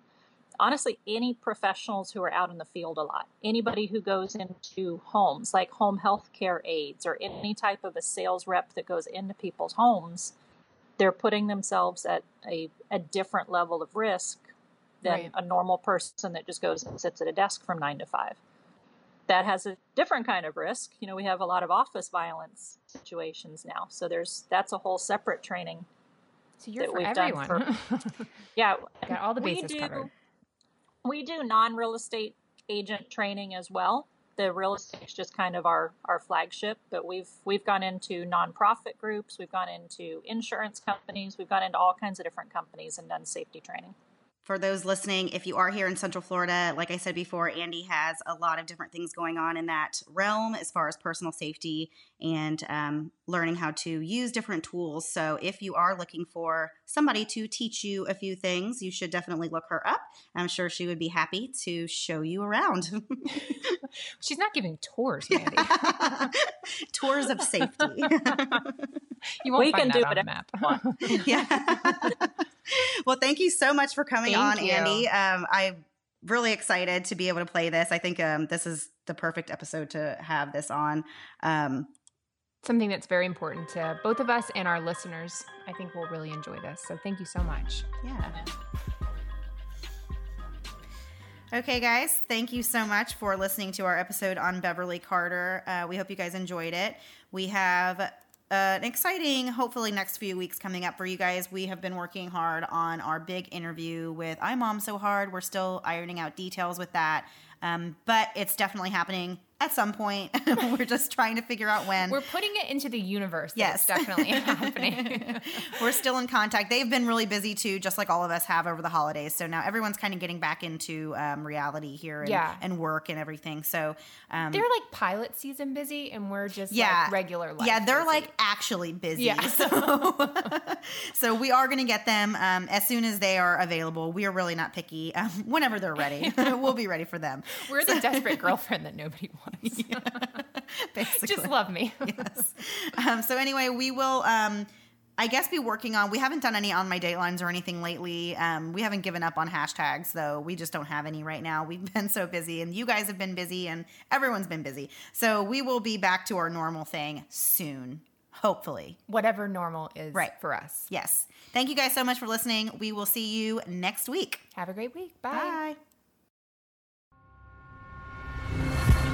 honestly any professionals who are out in the field a lot anybody who goes into homes like home health care aides or any type of a sales rep that goes into people's homes they're putting themselves at a, a different level of risk than right. a normal person that just goes and sits at a desk from nine to five that has a different kind of risk you know we have a lot of office violence situations now so there's that's a whole separate training so you're for everyone. For, yeah, got all the bases do, covered we do non-real estate agent training as well. The real estate is just kind of our, our flagship, but we've we've gone into nonprofit groups, we've gone into insurance companies, we've gone into all kinds of different companies and done safety training. For those listening, if you are here in Central Florida, like I said before, Andy has a lot of different things going on in that realm as far as personal safety and um, learning how to use different tools. So, if you are looking for somebody to teach you a few things, you should definitely look her up. I'm sure she would be happy to show you around. She's not giving tours, Mandy. tours of safety. you won't we find can that do on it. the map. yeah. well, thank you so much for coming Thank on, you. Andy. Um, I'm really excited to be able to play this. I think um, this is the perfect episode to have this on. Um, Something that's very important to both of us and our listeners. I think we'll really enjoy this. So thank you so much. yeah. Okay, guys, thank you so much for listening to our episode on Beverly Carter. Uh, we hope you guys enjoyed it. We have an exciting, hopefully, next few weeks coming up for you guys. We have been working hard on our big interview with I So Hard. We're still ironing out details with that, um, but it's definitely happening at some point. We're just trying to figure out when. We're putting it into the universe. Yes. It's definitely happening. We're still in contact. They've been really busy too, just like all of us have over the holidays. So now everyone's kind of getting back into um, reality here and, Yeah. and work and everything. So um, They're like pilot season busy, and we're just yeah, like regular life. Yeah, they're busy. like actually busy. Yeah. So, so we are going to get them um, as soon as they are available. We are really not picky. Um, whenever they're ready, we'll be ready for them. we're the desperate girlfriend that nobody wants. Basically. Just love me. yes. Um, so anyway, we will. Um, I guess be working on. We haven't done any on my datelines or anything lately. Um, we haven't given up on hashtags though. We just don't have any right now. We've been so busy, and you guys have been busy, and everyone's been busy. So we will be back to our normal thing soon, hopefully. Whatever normal is Right. for us. Yes. Thank you guys so much for listening. We will see you next week. Have a great week. Bye. Bye.